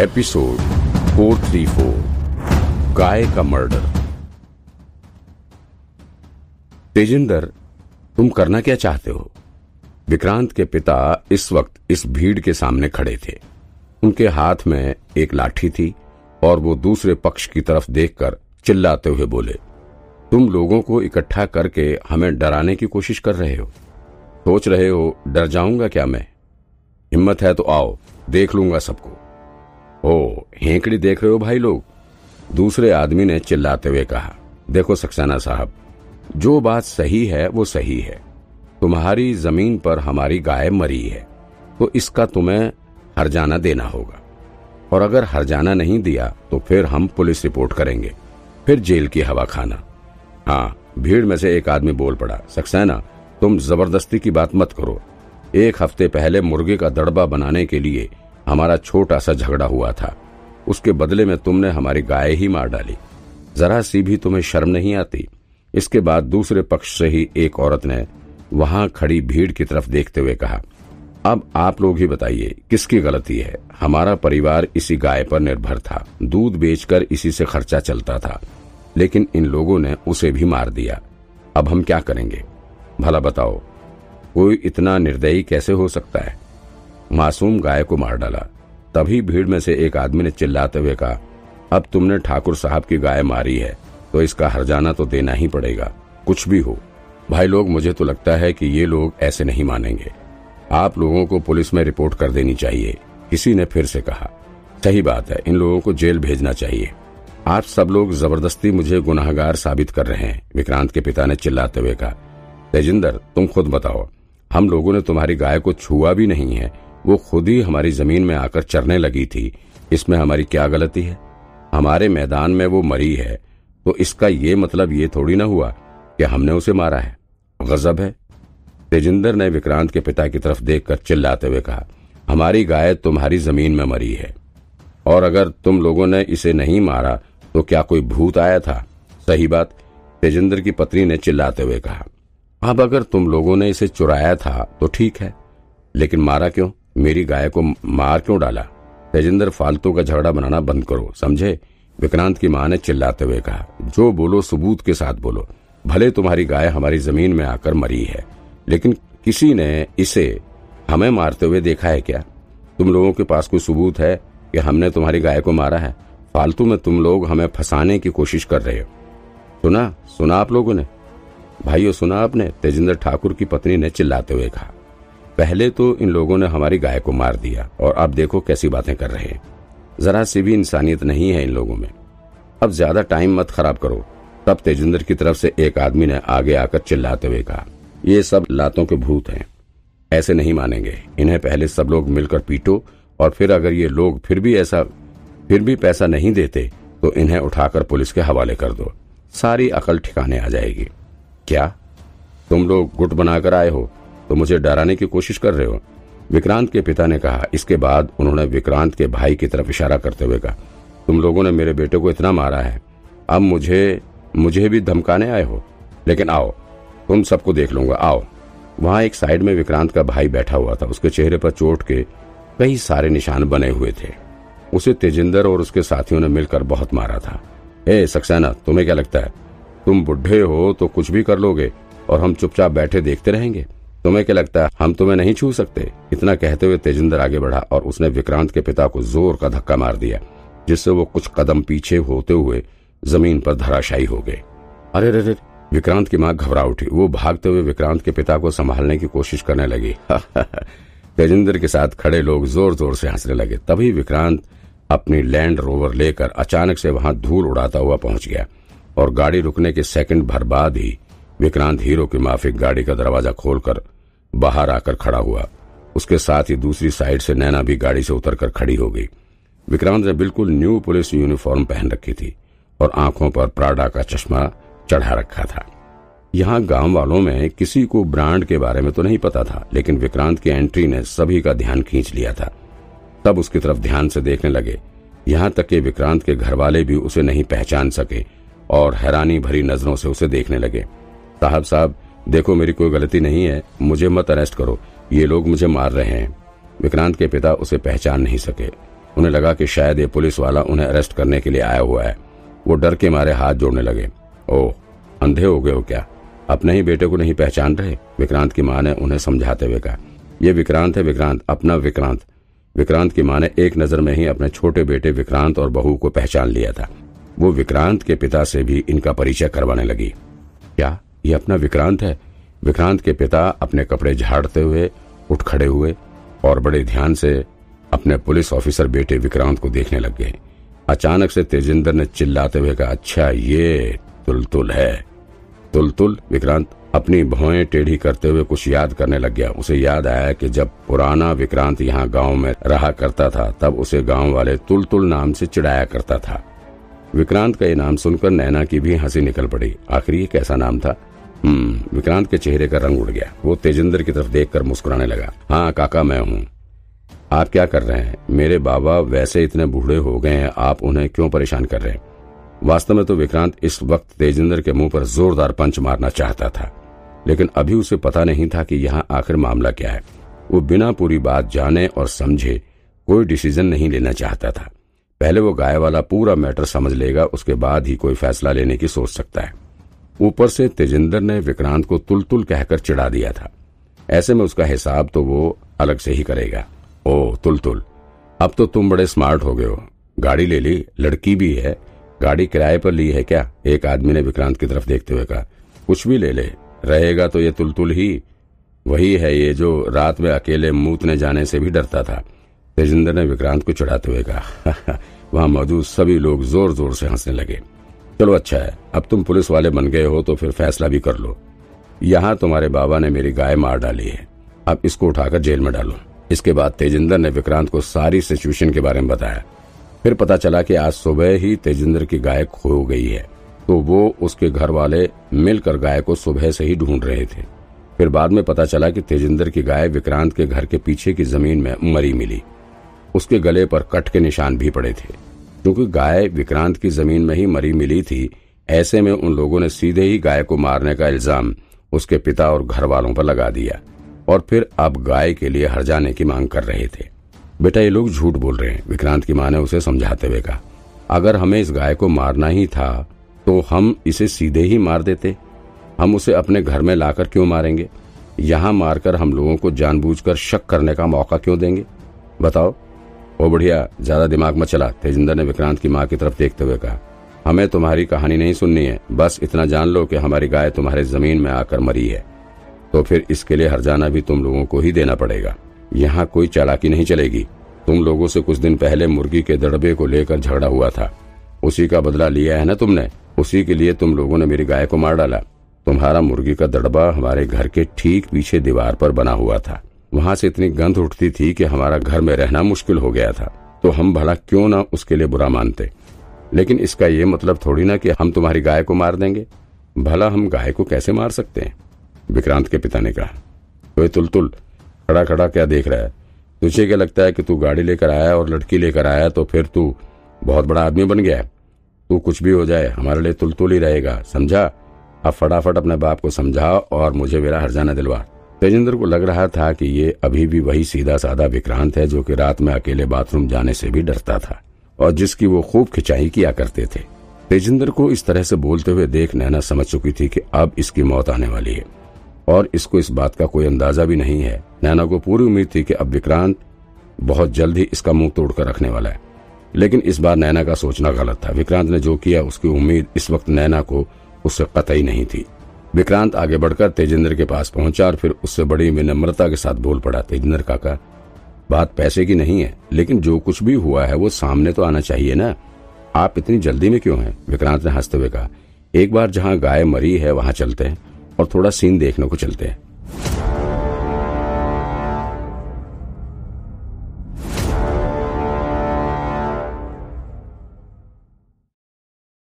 Episode 434 गाय का murder. Tejinder, तुम करना क्या चाहते हो? विक्रांत के पिता इस वक्त इस भीड़ के सामने खड़े थे। उनके हाथ में एक लाठी थी और वो दूसरे पक्ष की तरफ़ देखकर चिल्लाते हुए बोले, तुम लोगों को इकट्ठा करके हमें डराने की कोशिश कर रहे हो। सोच रहे हो, डर जाऊँगा क्या मैं? हिम्मत है तो आओ, देख लूँगा सबको। ओ, हेंकड़ी देख रहे हो भाई लोग? दूसरे आदमी ने चिल्लाते हुए कहा, देखो सक्सेना साहब, जो बात सही है, वो सही है। तुम्हारी ज़मीन पर हमारी गाय मरी है तो इसका तुम्हें हरजाना देना होगा। और अगर हरजाना नहीं दिया तो फिर हम पुलिस रिपोर्ट करेंगे। फिर जेल की हवा खाना। हाँ भीड़ में से एक आदमी बोल पड़ा, सक्सेना, तुम ज़बरदस्ती की बात मत करो। एक हफ़्ते पहले मुर्गे का दड़बा बनाने के लिए हमारा छोटा सा झगड़ा हुआ था। उसके बदले में तुमने हमारी गाय ही मार डाली। जरा सी भी तुम्हें शर्म नहीं आती? इसके बाद दूसरे पक्ष से ही एक औरत ने वहाँ खड़ी भीड़ की तरफ़ देखते हुए कहा, अब आप लोग ही बताइए, किसकी गलती है? हमारा परिवार इसी गाय पर निर्भर था। दूध बेचकर इसी से खर्चा चलता था। लेकिन इन लोगों ने उसे भी मार दिया। अब हम क्या करेंगे? भला बताओ, कोई इतना निर्दयी कैसे हो सकता है? मासूम गाय को मार डाला। तभी भीड़ में से एक आदमी ने चिल्लाते हुए कहा, अब तुमने ठाकुर साहब की गाय मारी है तो इसका हरजाना तो देना ही पड़ेगा। कुछ भी हो। भाई लोग, मुझे तो लगता है कि ये लोग ऐसे नहीं मानेंगे। आप लोगों को पुलिस में रिपोर्ट कर देनी चाहिए। किसी ने फिर से कहा, सही बात है, इन लोगों को जेल भेजना चाहिए। आप सब लोग ज़बरदस्ती मुझे गुनाहगार साबित कर रहे हैं, विक्रांत के पिता ने चिल्लाते हुए कहा, तेजिंदर, तुम खुद बताओ, हम लोगों ने तुम्हारी गाय को छुआ भी नहीं है वो खुद ही हमारी ज़मीन में आकर चरने लगी थी। इसमें हमारी क्या गलती है? हमारे मैदान में वो मरी है। तो इसका ये मतलब ये थोड़ी ना हुआ कि हमने उसे मारा है। गजब है। तेजिंदर ने विक्रांत के पिता की तरफ़ देखकर चिल्लाते हुए कहा, हमारी गाय तुम्हारी ज़मीन में मरी है। और अगर तुम लोगों ने इसे नहीं मारा तो क्या कोई भूत आया था? सही बात, तेजिंदर की पत्नी ने चिल्लाते हुए कहा, अब अगर तुम लोगों ने इसे चुराया था तो ठीक है। लेकिन मारा क्यों? मेरी गाय को मार क्यों डाला? तेजिंदर फालतू का झगड़ा बनाना बंद करो, समझे? विक्रांत की माँ ने चिल्लाते हुए कहा, जो बोलो, सबूत के साथ बोलो। भले तुम्हारी गाय हमारी ज़मीन में आकर मरी है, लेकिन किसी ने इसे हमें मारते हुए देखा है क्या? तुम लोगों के पास कोई सबूत है कि हमने तुम्हारी गाय को मारा है? फालतू में तुम लोग हमें फंसाने की कोशिश कर रहे हो। सुना? सुना आप लोगों ने? भाइयों, सुना आपने? तेजिंदर ठाकुर की पत्नी ने चिल्लाते हुए कहा। पहले तो इन लोगों ने हमारी गाय को मार दिया और अब देखो कैसी बातें कर रहे हैं। जरा सी भी इंसानियत नहीं है इन लोगों में। अब ज़्यादा टाइम मत खराब करो। तब तेजिंदर की तरफ़ से एक आदमी ने आगे आकर चिल्लाते हुए कहा, ये सब लातों के भूत हैं। ऐसे नहीं मानेंगे। इन्हें पहले सब लोग मिलकर पीटो और फिर अगर ये लोग फिर भी ऐसा, फिर भी पैसा नहीं देते तो इन्हें उठाकर पुलिस के हवाले कर दो। सारी अकल ठिकाने आ जाएगी। क्या? तुम लोग गुट बनाकर आए हो? तो मुझे डराने की कोशिश कर रहे हो। विक्रांत के पिता ने कहा, इसके बाद उन्होंने विक्रांत के भाई की तरफ़ इशारा करते हुए कहा, तुम लोगों ने मेरे बेटे को इतना मारा है, अब मुझे मुझे भी धमकाने आए हो। लेकिन आओ, तुम सबको देख लूँगा, आओ। वहाँ एक साइड में विक्रांत का भाई बैठा हुआ था, उसके चेहरे पर चोट के कई सारे निशान बने हुए थे। उसे तेजिंदर और उसके साथियों ने मिलकर बहुत मारा था। ए, सक्सेना, तुम्हें क्या लगता है? तुम बुढ़े हो तो कुछ भी कर लोगे और हम चुपचाप बैठे देखते रहेंगे? तुम्हें क्या लगता है, हम तुम्हें नहीं छू सकते? इतना कहते हुए तेजिंदर आगे बढ़ा और उसने विक्रांत के पिता को ज़ोर का धक्का मार दिया, जिससे वो कुछ कदम पीछे होते हुए ज़मीन पर धराशायी हो गए। अरे रे विक्रांत की माँ घबरा उठी। वो भागते हुए विक्रांत के पिता को संभालने की कोशिश करने लगी। तेजिंदर के साथ खड़े लोग ज़ोर ज़ोर से हंसने लगे। तभी विक्रांत अपनी लैंड रोवर लेकर अचानक से वहाँ धूल उड़ाता हुआ पहुँच गया और गाड़ी रुकने के सेकंड भर बाद ही विक्रांत हीरो की माफिक गाड़ी का दरवाज़ा खोलकर बाहर आकर खड़ा हुआ। उसके साथ ही दूसरी साइड से नैना भी गाड़ी से उतरकर खड़ी हो गई। विक्रांत ने बिल्कुल न्यू पुलिस यूनिफॉर्म पहन रखी थी और आँखों पर प्राडा का चश्मा चढ़ा रखा था। यहाँ गाँव वालों में किसी को ब्रांड के बारे में तो नहीं पता था, लेकिन विक्रांत की एंट्री ने सभी का ध्यान खींच लिया था। तब उसकी तरफ़ ध्यान से देखने लगे। यहाँ तक कि विक्रांत के घर वाले भी उसे नहीं पहचान सके और हैरानी भरी नज़रों से उसे देखने लगे। साहब साहब, देखो मेरी कोई गलती नहीं है, मुझे मत अरेस्ट करो। ये लोग मुझे मार रहे हैं। विक्रांत के पिता उसे पहचान नहीं सके। उन्हें लगा कि शायद ये पुलिस वाला उन्हें अरेस्ट करने के लिए आया हुआ है। वो डर के मारे हाथ जोड़ने लगे। ओह, अंधे हो गए हो क्या? अपने ही बेटे को नहीं पहचान रहे? विक्रांत की माँ ने उन्हें समझाते हुए कहा। ये विक्रांत है विक्रांत, अपना विक्रांत। विक्रांत की माँ ने एक नज़र में ही अपने छोटे बेटे विक्रांत और बहू को पहचान लिया था। वो विक्रांत के पिता से भी इनका परिचय करवाने लगी। क्या? ये अपना विक्रांत है। विक्रांत के पिता अपने कपड़े झाड़ते हुए, उठ खड़े हुए और बड़े ध्यान से अपने पुलिस ऑफिसर बेटे विक्रांत को देखने लग गए। अचानक से तेजिंदर ने चिल्लाते हुए कहा अच्छा ये तुलतुल है। तुलतुल, विक्रांत, अपनी भौएँ टेढ़ी करते हुए कुछ याद करने लग गया। उसे याद आया कि जब पुराना विक्रांत यहाँ गाँव में रहा करता था, तब उसे गाँव वाले तुलतुल नाम से चिढ़ाया करता था। विक्रांत का ये नाम सुनकर नैना की भी हँसी निकल पड़ी। आखिर ये कैसा नाम था? विक्रांत के चेहरे का रंग उड़ गया। वो तेजेंद्र की तरफ़ देखकर मुस्कुराने लगा। हाँ काका, मैं हूँ। आप क्या कर रहे हैं? मेरे बाबा वैसे इतने बूढ़े हो गए हैं, आप उन्हें क्यों परेशान कर रहे हैं? वास्तव में तो विक्रांत इस वक्त तेजिंदर के मुँह पर जोरदार पंच मारना चाहता था। लेकिन अभी उसे पता नहीं था कि यहाँ आखिर मामला क्या है। वो बिना पूरी बात जाने और समझे कोई डिसीज़न नहीं लेना चाहता था। पहले वो गाय वाला पूरा मैटर समझ लेगा, उसके बाद ही कोई फैसला लेने की सोच सकता है। ऊपर से तेजिंदर ने विक्रांत को तुल तुल कहकर चिढ़ा दिया था। ऐसे में उसका हिसाब तो वो अलग से ही करेगा। ओ तुल तुल अब तो तुम बड़े स्मार्ट हो गए हो। गाड़ी ले ली, लड़की भी है। गाड़ी किराए पर ली है क्या? एक आदमी ने विक्रांत की तरफ़ देखते हुए कहा, कुछ भी ले ले, रहेगा तो ये तुलतुल ही। वही है ये जो रात में अकेले मूतने जाने से भी डरता था। तेजिंदर ने विक्रांत को चढ़ाते हुए कहा, वहाँ मौजूद सभी लोग ज़ोर ज़ोर से हंसने लगे। चलो अच्छा है, अब तुम पुलिस वाले बन गए हो तो फिर फैसला भी कर लो। यहाँ तुम्हारे बाबा ने मेरी गाय मार डाली है। अब इसको उठाकर जेल में डालो। इसके बाद तेजिंदर ने विक्रांत को सारी सिचुएशन के बारे में बताया। फिर पता चला कि आज सुबह ही तेजिंदर की गाय खो गई है। तो वो उसके घर वाले मिलकर गाय को सुबह से ही ढूंढ रहे थे। फिर बाद में पता चला कि तेजिंदर की गाय विक्रांत के घर के पीछे की ज़मीन में मरी मिली। उसके गले पर कट के निशान भी पड़े थे। क्योंकि गाय विक्रांत की ज़मीन में ही मरी मिली थी, ऐसे में उन लोगों ने सीधे ही गाय को मारने का इल्ज़ाम उसके पिता और घर वालों पर लगा दिया और फिर अब गाय के लिए हर जाने की मांग कर रहे थे। बेटा, ये लोग झूठ बोल रहे हैं, विक्रांत की माँ ने उसे समझाते हुए कहा। अगर हमें इस गाय को मारना ही था तो हम इसे सीधे ही मार देते। हम उसे अपने घर में लाकर क्यों मारेंगे? यहाँ मारकर हम लोगों को जानबूझकर शक करने का मौका क्यों देंगे? बताओ। ओ बढ़िया ज़्यादा दिमाग मत चला, तेजिंदर ने विक्रांत की माँ की तरफ़ देखते हुए कहा। हमें तुम्हारी कहानी नहीं सुननी है, बस इतना जान लो कि हमारी गाय तुम्हारे ज़मीन में आकर मरी है। तो फिर इसके लिए हरजाना भी तुम लोगों को ही देना पड़ेगा। यहाँ कोई चालाकी नहीं चलेगी। तुम लोगों से कुछ दिन पहले मुर्गी के दड़बे को लेकर झगड़ा हुआ था। उसी का बदला लिया है ना तुमने? उसी के लिए तुम लोगों ने मेरी गाय को मार डाला। तुम्हारा मुर्गी का दड़बा हमारे घर के ठीक पीछे दीवार पर बना हुआ था। वहाँ से इतनी गंध उठती थी कि हमारा घर में रहना मुश्किल हो गया था। तो हम भला क्यों ना उसके लिए बुरा मानते? लेकिन इसका ये मतलब थोड़ी ना कि हम तुम्हारी गाय को मार देंगे। भला हम गाय को कैसे मार सकते हैं? विक्रांत के पिता ने कहा कोई तुल तुल खड़ा खड़ा क्या देख रहा है? तुझे क्या लगता है कि तू गाड़ी लेकर आया और लड़की लेकर आया तो फिर तू बहुत बड़ा आदमी बन गया तू कुछ भी हो जाए, हमारे लिए तुलतुल ही रहेगा, समझा? अब फटाफट अपने बाप को समझा और मुझे मेरा हरजाना दिलवा। तेजेंद्र को लग रहा था कि ये अभी भी वही सीधा साधा विक्रांत है जो कि रात में अकेले बाथरूम जाने से भी डरता था और जिसकी वो खूब खिंचाई किया करते थे। तेजिंदर को इस तरह से बोलते हुए देख नैना समझ चुकी थी कि अब इसकी मौत आने वाली है। और इसको इस बात का कोई अंदाज़ा भी नहीं है। नैना को पूरी उम्मीद थी कि अब विक्रांत बहुत जल्द ही इसका मुँह तोड़कर रखने वाला है। लेकिन इस बार नैना का सोचना गलत था। विक्रांत ने जो किया, उसकी उम्मीद इस वक्त नैना को, उससे कतई नहीं थी। विक्रांत आगे बढ़कर तेजेंद्र के पास पहुँचा और फिर उससे बड़ी विनम्रता के साथ बोल पड़ा, तेजेंद्र काका, बात पैसे की नहीं है, लेकिन जो कुछ भी हुआ है वो सामने तो आना चाहिए ना। आप इतनी जल्दी में क्यों हैं? विक्रांत ने हँसते हुए कहा, एक बार जहाँ गाय मरी है वहाँ चलते हैं और थोड़ा सीन देखने को चलते हैं।